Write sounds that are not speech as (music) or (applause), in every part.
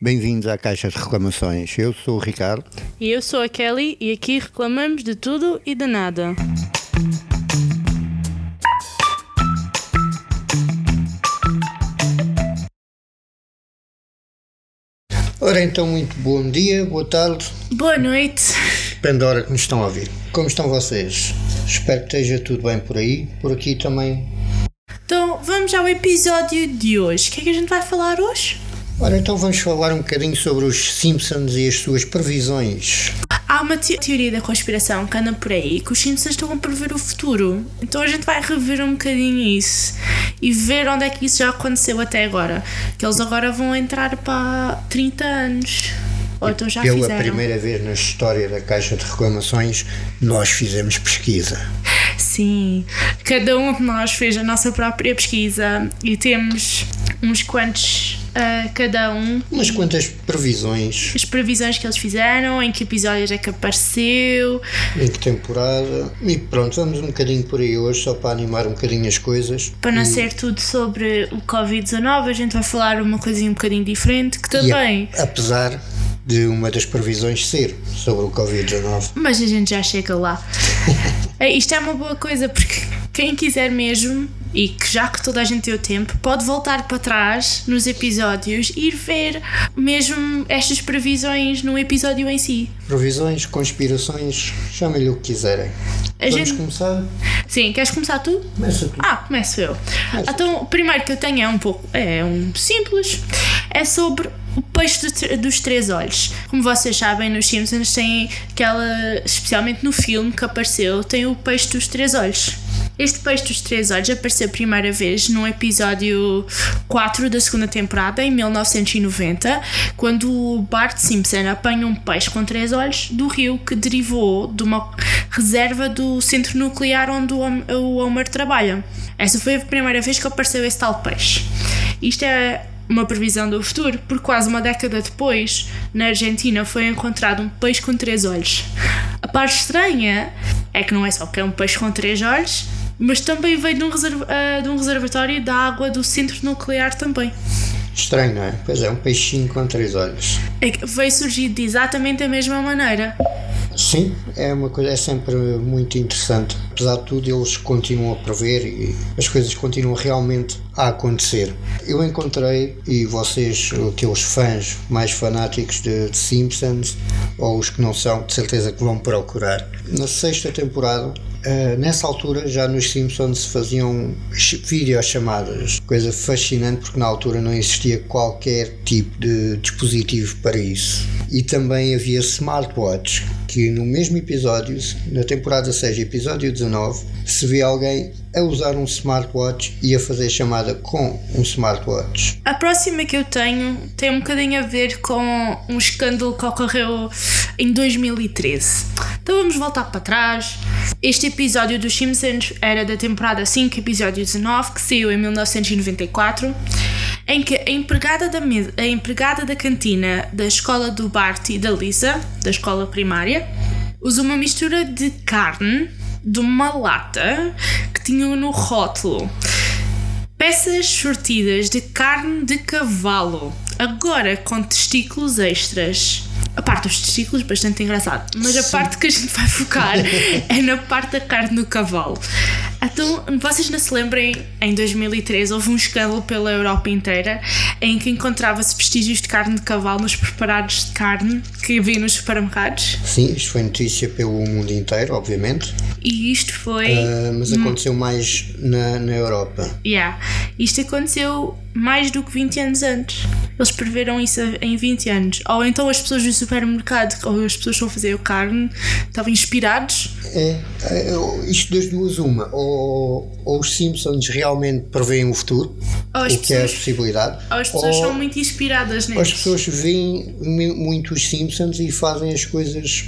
Bem-vindos à Caixa de Reclamações. Eu sou o Ricardo. E eu sou a Kelly e aqui reclamamos de tudo e de nada. Ora então, muito bom dia, boa tarde, Boa noite. depende da hora que nos estão a ouvir. Como estão vocês? Espero que esteja tudo bem por aí. Por aqui também. Então vamos ao episódio de hoje. O que é que a gente vai falar hoje? Ora então, vamos falar um bocadinho sobre os Simpsons e as suas previsões. Há uma te- teoria da conspiração que anda por aí que os Simpsons estão a prever o futuro. Então a gente vai rever um bocadinho isso e ver onde é que isso já aconteceu até agora. Que eles agora vão entrar para 30 anos. Ou então já Pela fizeram. primeira vez na história da Caixa de Reclamações, nós fizemos pesquisa. Sim, cada um de nós fez a nossa própria pesquisa e temos uns quantos a cada um Umas quantas previsões, as previsões que eles fizeram, em que episódios é que apareceu. em que temporada. E pronto, vamos um bocadinho por aí hoje, só para animar um bocadinho as coisas. Para não ser tudo sobre o Covid-19, a gente vai falar uma coisinha um bocadinho diferente, que E a- também. apesar de uma das previsões ser sobre o Covid-19. Mas a gente já chega lá. (laughs) É, Isto é uma boa coisa porque quem quiser mesmo, e que já que toda a gente tem o tempo, pode voltar para trás nos episódios e ir ver mesmo estas previsões no episódio em si. Previsões, conspirações, chamem-lhe o que quiserem. A Vamos gente- começar? Sim, queres começar tu? Começa tu. Ah, começo eu. Então, o primeiro que eu tenho é um pouco. É um simples. É sobre o peixe dos três olhos. Como vocês sabem, nos Simpsons tem aquela. Especialmente no filme que apareceu, tem o peixe dos três olhos. Este peixe dos três olhos apareceu a primeira vez num episódio 4 da segunda temporada, em 1990, quando Bart Simpson apanha um peixe com três olhos do rio que derivou de uma reserva do centro nuclear onde o Homer trabalha. Essa foi a primeira vez que apareceu esse tal peixe. Isto é uma previsão do futuro, porque quase uma década depois, na Argentina, foi encontrado um peixe com três olhos. A parte estranha é que não é só que é um peixe com três olhos, mas também veio de um, reserva- ah, de um reservatório da água do centro nuclear também. Estranho, não é? Pois é, um peixinho com três olhos. É veio surgir de exatamente a mesma maneira. Sim, é uma coisa, é sempre muito interessante. Apesar de tudo, eles continuam a prever e as coisas continuam realmente a acontecer. Eu encontrei, e vocês, aqueles fãs mais fanáticos de, de Simpsons, ou os que não são, de certeza que vão procurar. Na sexta temporada, eh, nessa altura, já nos Simpsons se faziam ch- videochamadas. Coisa fascinante, porque na altura não existia qualquer tipo de dispositivo para isso. E também havia smartwatch, que no mesmo episódio, na temporada 6, episódio 19, se vê alguém a usar um smartwatch e a fazer chamada com um smartwatch. A próxima que eu tenho tem um bocadinho a ver com um escândalo que ocorreu em 2013. Então vamos voltar para trás. Este episódio dos Simpsons era da temporada 5, episódio 19, que saiu em 1994, em que a empregada da, a empregada da cantina da escola do Bart e da Lisa, da escola primária, usa uma mistura de carne de uma lata que tinham no rótulo peças sortidas de carne de cavalo, agora com testículos extras. A parte dos testículos, bastante engraçado, mas a parte que a gente vai focar (laughs) é na parte da carne do cavalo. Então, vocês não se lembrem, em 2013 houve um escândalo pela Europa inteira em que encontrava-se vestígios de carne de cavalo nos preparados de carne que havia nos supermercados. Sim, isto foi notícia pelo mundo inteiro, obviamente, E isto foi. ah, mas aconteceu mais na, na Europa. Yeah. Isto aconteceu mais do que 20 anos antes. Eles preveram isso em 20 anos. Ou então as pessoas do supermercado, ou as pessoas que estão a fazer carne, estavam inspirados. É, é, isto das duas, uma. Ou, ou os Simpsons realmente preveem o futuro, as o que é a possibilidade, ou as pessoas ou são muito inspiradas as neles. pessoas veem mu- muito os Simpsons e fazem as coisas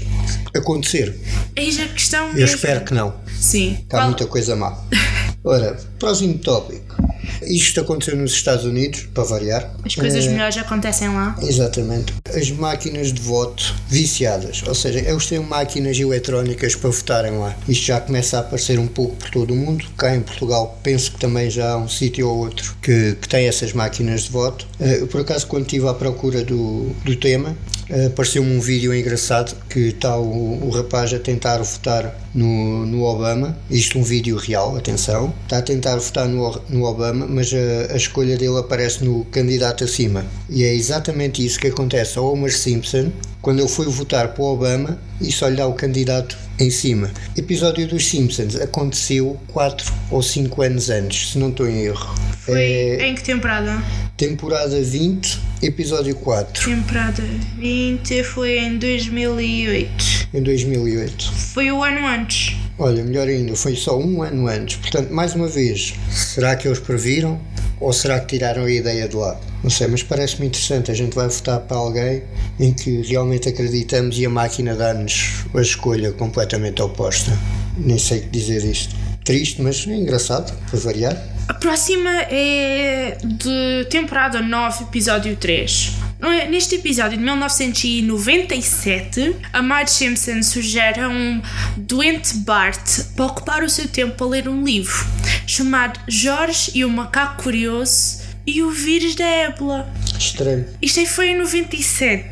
acontecer. Eis a questão Eu mesmo. espero que não. Sim. Está muita coisa má. (laughs) Ora, próximo tópico. Isto aconteceu nos Estados Unidos, para variar. As coisas Eh, melhores acontecem lá. Exatamente. As máquinas de voto viciadas, ou seja, eles têm máquinas eletrónicas para votarem lá. Isto já começa a aparecer um pouco por todo o mundo. Cá em Portugal, penso que também já há um sítio ou outro que, que tem essas máquinas de voto. Eh, Eu, por acaso, quando estive à procura do, do tema, eh, apareceu-me um vídeo engraçado que está o, o rapaz a tentar votar no, no Obama. Isto um vídeo real, atenção. Está a tentar votar no, no Obama, mas a, a escolha dele aparece no candidato acima. E é exatamente isso que acontece ao Homer Simpson quando ele foi votar para o Obama e só lhe dá o candidato em cima. Episódio dos Simpsons aconteceu 4 ou 5 anos antes, se não estou em erro. Foi É em que temporada? temporada 20, episódio 4, Temporada 20 foi em 2008. em 2008. Foi o ano antes. Olha, melhor ainda, foi só um ano antes. Portanto, mais uma vez, será que eles previram ou será que tiraram a ideia de lá? Não sei, mas parece-me interessante. A gente vai votar para alguém em que realmente acreditamos e a máquina dá-nos a escolha completamente oposta. Nem sei o que dizer isto. Triste, mas é engraçado, para variar. A próxima é de temporada 9, episódio 3. É? Neste episódio de 1997, a Marge Simpson sugere a um doente Bart para ocupar o seu tempo a ler um livro chamado Jorge e o Macaco Curioso e o Vírus da Ébola. Estranho. Isto aí foi em 97.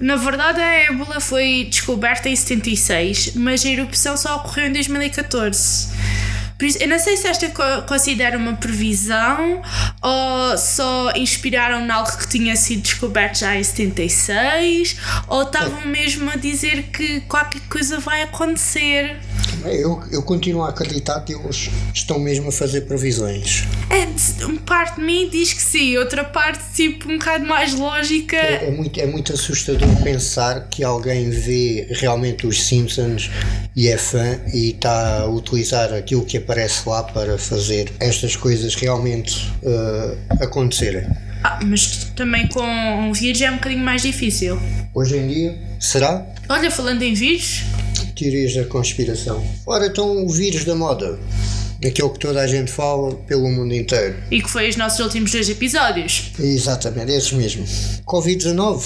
Na verdade, a ébola foi descoberta em 76, mas a erupção só ocorreu em 2014. Eu não sei se esta co- considera uma previsão ou só inspiraram em algo que tinha sido descoberto já em 76 ou estavam mesmo a dizer que qualquer coisa vai acontecer. Eu, eu continuo a acreditar que eles estão mesmo a fazer previsões. É, parte de mim diz que sim, outra parte, tipo, um bocado mais lógica. É, é muito, é muito assustador pensar que alguém vê realmente os Simpsons e é fã e está a utilizar aquilo que aparece lá para fazer estas coisas realmente eh, acontecerem. Ah, mas também com um vírus é um bocadinho mais difícil. Hoje em dia, será? Olha, falando em vírus, Teorias da conspiração. Ora, então o vírus da moda. Aquele que toda a gente fala pelo mundo inteiro. e que foi os nossos últimos dois episódios. Exatamente, esses mesmo. Covid-19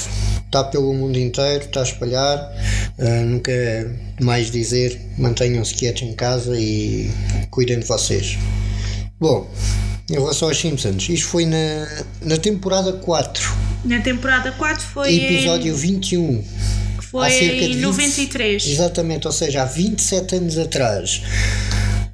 está pelo mundo inteiro, está a espalhar. Ah, nunca é mais dizer, mantenham-se quietos em casa e cuidem de vocês. Bom, em relação aos Simpsons, isto foi na, na temporada 4, Na temporada 4 foi episódio 21. Foi há cerca em de 20 93. Exatamente, ou seja, há 27 anos atrás.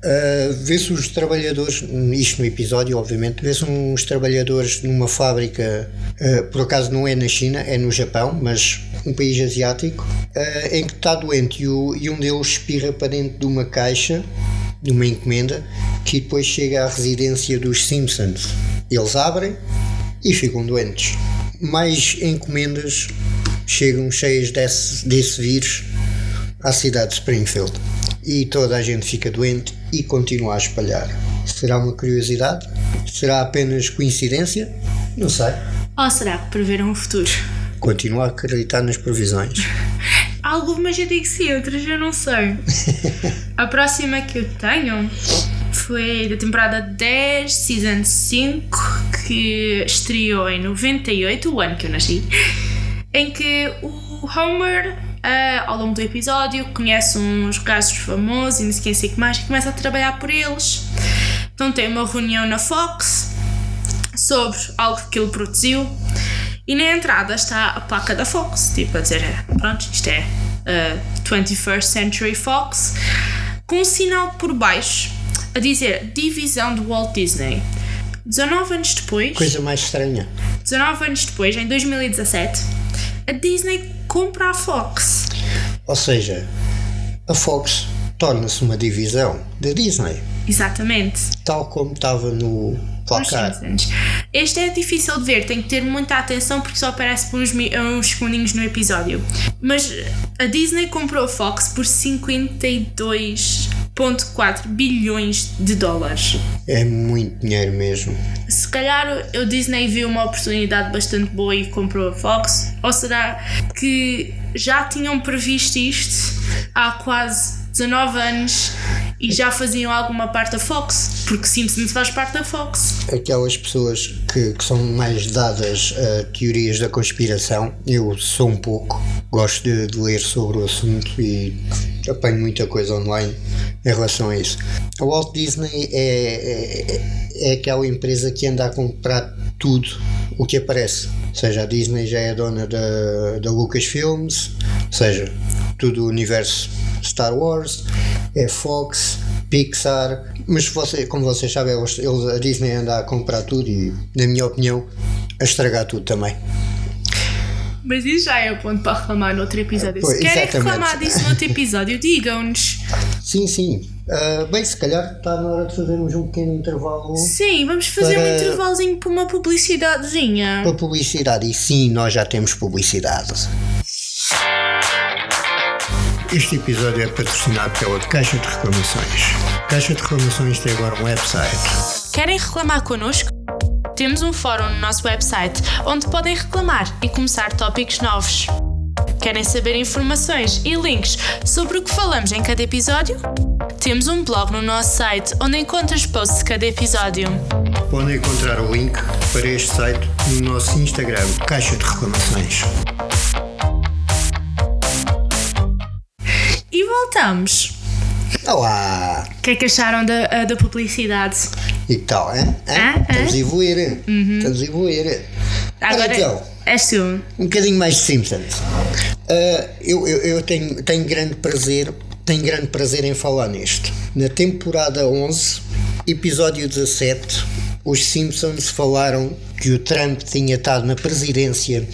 Uh, vê-se os trabalhadores, isto no episódio, obviamente, vê-se uns trabalhadores numa fábrica, uh, por acaso não é na China, é no Japão, mas um país asiático, uh, em que está doente e, o- e um deles espirra para dentro de uma caixa, de uma encomenda, que depois chega à residência dos Simpsons. Eles abrem e ficam doentes. Mais encomendas chegam cheias desse, desse vírus à cidade de Springfield e toda a gente fica doente e continua a espalhar. Será uma curiosidade? Será apenas coincidência? Não sei. Ou será que preveram o futuro? Continuo a acreditar nas previsões. (laughs) Algumas eu digo sim, outras eu não sei. (laughs) A próxima que eu tenho foi da temporada 10, Season 5, que estreou em 98, o ano que eu nasci, em que o Homer, ah, ao longo do episódio, conhece uns casos famosos e não sei o que mais e começa a trabalhar por eles. Então tem uma reunião na Fox sobre algo que ele produziu e na entrada está a placa da Fox, tipo a dizer, pronto, isto é a 21st Century Fox, com um sinal por baixo a dizer divisão do Walt Disney. 19 anos depois, Coisa mais estranha. 19 anos depois, em 2017, a Disney compra a Fox. Ou seja, a Fox torna-se uma divisão da Disney, Exatamente. tal como estava no placar. Este é difícil de ver, tem que ter muita atenção porque só aparece por uns, mi- uns segundinhos no episódio. Mas a Disney comprou a Fox por 52,4 bilhões de dólares. É muito dinheiro mesmo. Calhar o Disney viu uma oportunidade bastante boa e comprou a Fox, ou será que já tinham previsto isto há quase 19 anos E já faziam alguma parte da Fox, porque Simpsons faz parte da Fox. Aquelas pessoas que, que são mais dadas a teorias da conspiração, eu sou um pouco, gosto de, de ler sobre o assunto e apanho muita coisa online em relação a isso. A Walt Disney é, é, é aquela empresa que anda a comprar tudo o que aparece. Ou seja, a Disney já é dona da, da Lucasfilms, ou seja, todo o universo Star Wars, é Fox, Pixar, mas você, como vocês sabem, eles, eles, a Disney anda a comprar tudo e, na minha opinião, a estragar tudo também. Mas isso já é o ponto para reclamar no outro episódio. Pois, Se querem exatamente. reclamar disso no outro episódio, digam-nos. Sim, sim. Ah, bem, se calhar está na hora de fazermos um pequeno intervalo Sim, vamos fazer um Para- intervalozinho para uma publicidadezinha. para publicidade. E sim, nós já temos publicidade. Este episódio é patrocinado pela Caixa de Reclamações. Caixa de Reclamações tem agora um website. Querem reclamar connosco? Temos um fórum no nosso website onde podem reclamar e começar tópicos novos. Querem saber informações e links sobre o que falamos em cada episódio? Temos um blog no nosso site onde encontras posts de cada episódio. Podem encontrar o link para este site no nosso Instagram, Caixa de Reclamações. Voltamos. Olá! O que é que acharam da, ah, da publicidade? E tal, hein? Hein? Ah, ah. Estamos a evoluir. Estamos a evoluir. Agora então, és tu. um bocadinho mais de Simpsons. Ah, eu eu, eu tenho, tenho grande prazer tenho grande prazer em falar nisto. Na temporada 11, episódio 17, os Simpsons falaram que o Trump tinha estado na presidência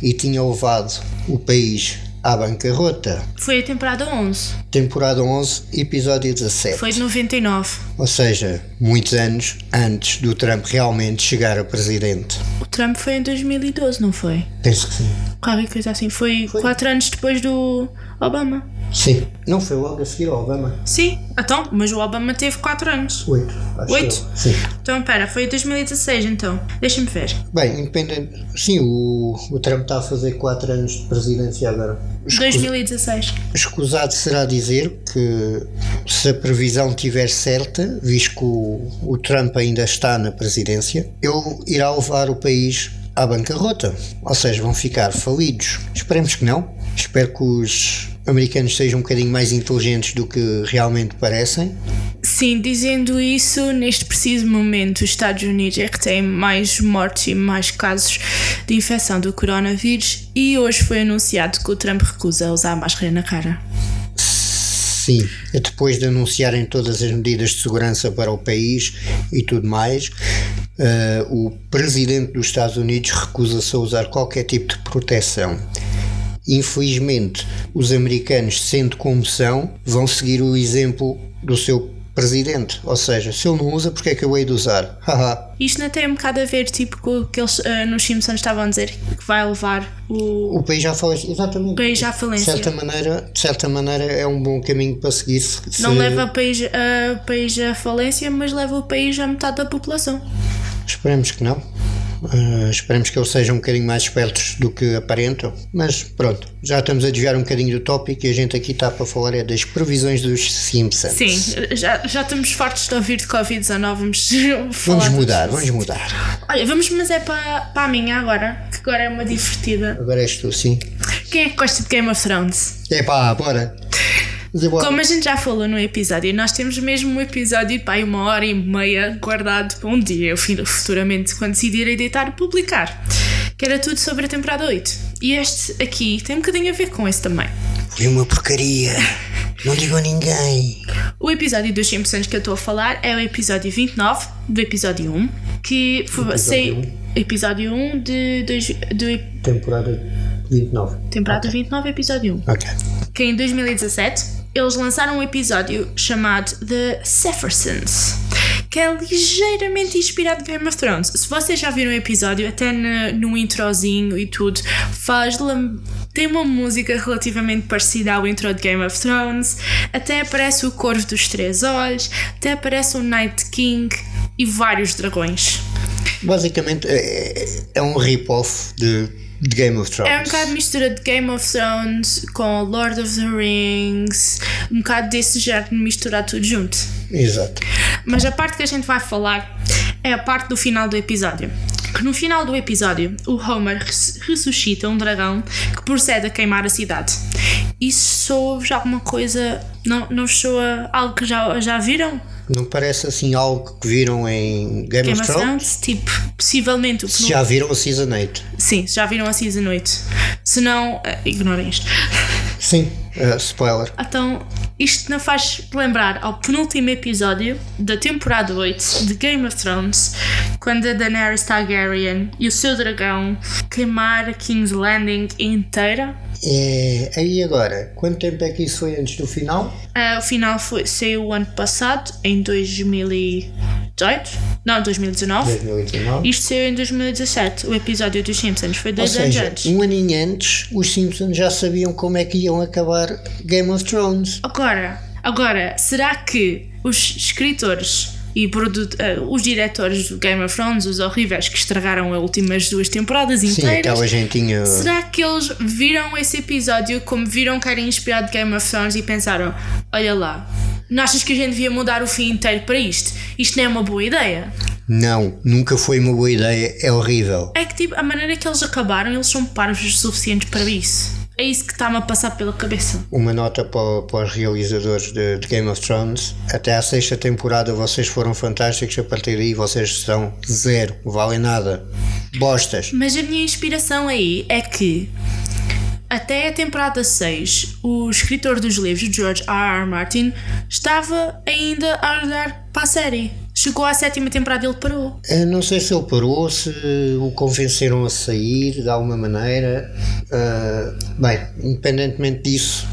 e tinha levado o país à bancarrota. Foi a temporada 11. Temporada 11, episódio 17. Foi de 99. Ou seja, muitos anos antes do Trump realmente chegar a presidente. O Trump foi em 2012, não foi? Penso que sim. Qualquer coisa assim. Foi, quatro anos depois do Obama. Sim. Não foi logo a seguir ao Obama. Sim, então, mas o Obama teve 4 anos. Oito. acho Oito? eu. Sim. Então, pera, foi em 2016 então. Deixa-me ver. Bem, independente. Sim, o, o Trump está a fazer 4 anos de presidência agora. Escusa- 2016. Escusado será dizer que se a previsão estiver certa, visto que o, o Trump ainda está na presidência, ele irá levar o país à bancarrota. Ou seja, vão ficar falidos. Esperemos que não. Espero que os americanos sejam um bocadinho mais inteligentes do que realmente parecem. Sim, dizendo isso, neste preciso momento, os Estados Unidos é que têm mais mortes e mais casos de infecção do coronavírus e hoje foi anunciado que o Trump recusa usar máscara na cara. Sim, depois de anunciarem todas as medidas de segurança para o país e tudo mais, eh, o presidente dos Estados Unidos recusa-se a usar qualquer tipo de proteção. Infelizmente, os americanos, sendo como são, vão seguir o exemplo do seu presidente. Ou seja, se ele não usa, porque é que eu hei de usar? (laughs) Isto não tem um bocado a ver tipo, com o que eles ah, nos Simpsons estavam a dizer que vai levar o. o país já faleceu. Exatamente. O país à De falência. certa maneira, de certa maneira é um bom caminho para seguir. se- Não leva o país, a país à falência, mas leva o país à metade da população. Esperemos que não. Uh, esperemos que eles sejam um bocadinho mais espertos do que aparentam. Mas pronto, já estamos a desviar um bocadinho do tópico e a gente aqui está para falar é das previsões dos Simpsons. Sim, já, já estamos fartos de ouvir de Covid-19. Vamos. (laughs) Vamos mudar, vamos mudar. Olha, vamos, mas é para, para a minha agora, que agora é uma divertida. Agora és tu, sim. Quem é que gosta de Game of Thrones? É pá, bora. Eu- Como a gente já falou no episódio, nós temos mesmo um episódio de pai, uma hora e meia guardado para um dia, eu futuramente, quando decidir editar, publicar. Que era tudo sobre a temporada 8. E este aqui tem um bocadinho a ver com esse também. Foi uma porcaria. Não digo a ninguém. O episódio dos Simpsons que eu estou a falar é o episódio 29 do episódio 1, que foi Episódio sei- um. episódio 1 de, dois- do Temporada 29. temporada 29, episódio 1. Ok. Que em 2017 eles lançaram um episódio chamado The Sephersons, que é ligeiramente inspirado de Game of Thrones. Se vocês já viram o episódio, até no, no introzinho e tudo, faz tem uma música relativamente parecida ao intro de Game of Thrones, até aparece o Corvo dos Três Olhos, até aparece o Night King e vários dragões. Basicamente é, é um rip-off de de Game of Thrones. É um bocado mistura de Game of Thrones com Lord of the Rings, um bocado desse género misturar tudo junto. Exato. Mas a parte que a gente vai falar é a parte do final do episódio. Que no final do episódio, o Homer ressuscita um dragão que procede a queimar a cidade. Isso soa-vos alguma coisa? Não, não soa algo que já, já viram? Não parece assim algo que viram em Game, Game of Thrones? Tipo, possivelmente Se não- já viram a Season 8. Sim, se já viram a Season 8. Se não, eh, ignorem isto. (laughs) Sim, uh, spoiler. Então, isto não faz lembrar ao penúltimo episódio da temporada 8 de Game of Thrones, quando a Daenerys Targaryen e o seu dragão queimar a King's Landing inteira. É, aí agora, quanto tempo é que isso foi antes do final? Ah, o final foi, saiu o ano passado, em 2018? Não, 2019. 2019. Isto saiu em 2017, o episódio dos Simpsons. Foi Ou dois anos seja, antes. um aninho antes, os Simpsons já sabiam como é que iam acabar Game of Thrones. Agora, agora, será que os escritores e eh, os diretores do Game of Thrones, os horríveis que estragaram as últimas duas temporadas Sim, inteiras, aquela gentinha. será que eles viram esse episódio como viram que era inspirado de Game of Thrones e pensaram: olha lá, não achas que a gente devia mudar o fim inteiro para isto? Isto não é uma boa ideia. Não, nunca foi uma boa ideia, é horrível. É que tipo, a maneira que eles acabaram, eles são parvos o suficientes para isso. É isso que está-me a passar pela cabeça. Uma nota para, para os realizadores de, de Game of Thrones. Até à sexta temporada vocês foram fantásticos, a partir daí vocês são zero, valem nada. Bostas. Mas a minha inspiração aí é que até a temporada 6, o escritor dos livros, George R. R. Martin, estava ainda a olhar para a série. Chegou à sétima temporada e ele parou. Eu não sei se ele parou, se o convenceram a sair de alguma maneira. Ah, bem, independentemente disso,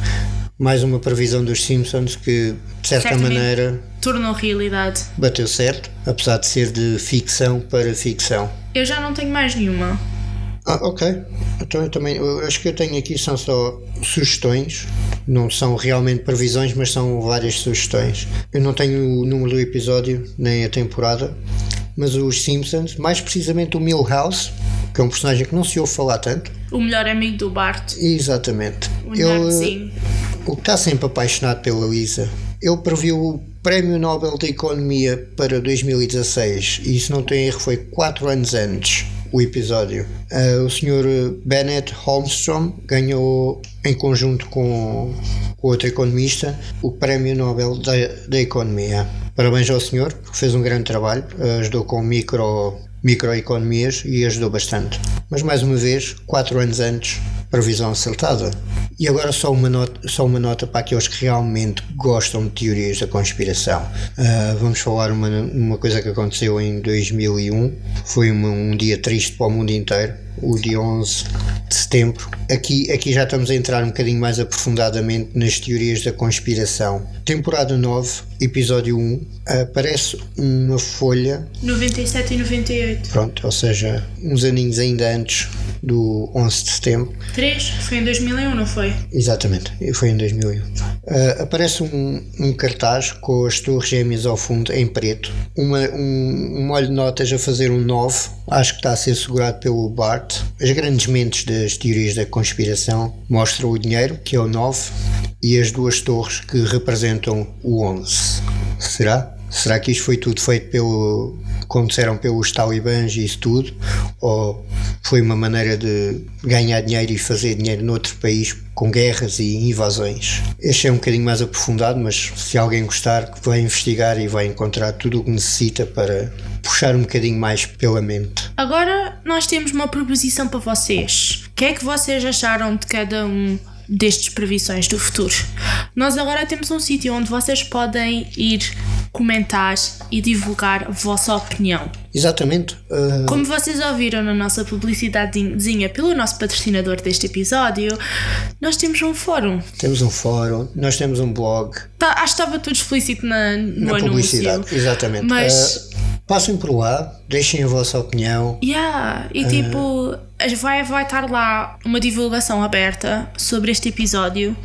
mais uma previsão dos Simpsons que, de certa Certamente. maneira, Tornou realidade. bateu certo, apesar de ser de ficção para ficção. Eu já não tenho mais nenhuma. Ah, ok. Então eu também, eu acho que eu tenho aqui são só sugestões, não são realmente previsões, mas são várias sugestões. Eu não tenho o número do episódio nem a temporada, mas os Simpsons, mais precisamente o Milhouse, que é um personagem que não se ouve falar tanto. O melhor amigo do Bart. Exatamente. O Ele, o que está sempre apaixonado pela Lisa. Ele previu o Prémio Nobel da Economia para 2016 e, se não tem erro, foi 4 anos antes o episódio. Ah, o Sr. Bennett Holmstrom ganhou, em conjunto com, com outro economista, o Prémio Nobel da, da Economia. Parabéns ao senhor, porque fez um grande trabalho, ajudou com micro, microeconomias e ajudou bastante. Mas, mais uma vez, 4 anos antes, previsão acertada. E agora só uma nota, só uma nota para aqueles que realmente gostam de teorias da conspiração. Ah, vamos falar uma, uma coisa que aconteceu em 2001. Foi uma- um dia triste para o mundo inteiro. O dia 11 de setembro. Aqui, aqui já estamos a entrar um bocadinho mais aprofundadamente nas teorias da conspiração. Temporada 9, episódio 1, aparece uma folha 97 e 98. Pronto, ou seja, uns aninhos ainda antes do 11 de setembro. 3? Foi em 2001, não foi? Exatamente, foi em 2001. Ah, aparece um, um cartaz com as torres gêmeas ao fundo em preto, uma, um, um molho de notas a fazer um 9, acho que está a ser segurado pelo Bart. As grandes mentes das teorias da conspiração mostram o dinheiro, que é o 9, e as duas torres que representam o 11. Será? Será que isto foi tudo feito pelo, como disseram, pelos talibãs e isso tudo? Ou foi uma maneira de ganhar dinheiro e fazer dinheiro noutro país com guerras e invasões? Este é um bocadinho mais aprofundado, mas se alguém gostar, vai investigar e vai encontrar tudo o que necessita para puxar um bocadinho mais pela mente. Agora nós temos uma proposição para vocês. O que é que vocês acharam de cada um destes previsões do futuro? Nós agora temos um sítio onde vocês podem ir comentar e divulgar a vossa opinião. Exatamente. ah, Como vocês ouviram na nossa publicidadezinha pelo nosso patrocinador deste episódio, nós temos um fórum. temos um fórum, nós temos um blog, Tá, acho que estava tudo explícito na, no na anúncio. publicidade. Exatamente. Mas- Ah, passem por lá, deixem a vossa opinião. Yeah, e tipo, vai, vai estar lá uma divulgação aberta sobre este episódio.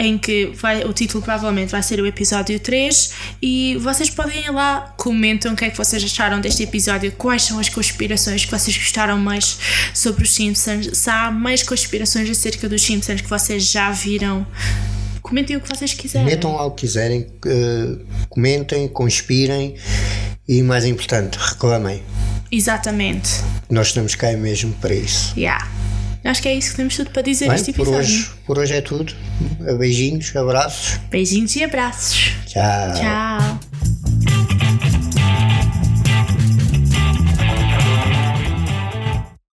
em que vai, o título provavelmente vai ser o episódio 3 e vocês podem ir lá, comentam o que é que vocês acharam deste episódio, quais são as conspirações que vocês gostaram mais sobre os Simpsons, se há mais conspirações acerca dos Simpsons que vocês já viram. Comentem o que vocês quiserem. Metam lá o que quiserem, uh, comentem, conspirem e, mais importante, reclamem. Exatamente. Nós estamos cá mesmo para isso. Yeah. Acho que é isso que temos tudo para dizer Bem, este por episódio. hoje, por hoje é tudo. Beijinhos, abraços. Beijinhos e abraços. Tchau. Tchau.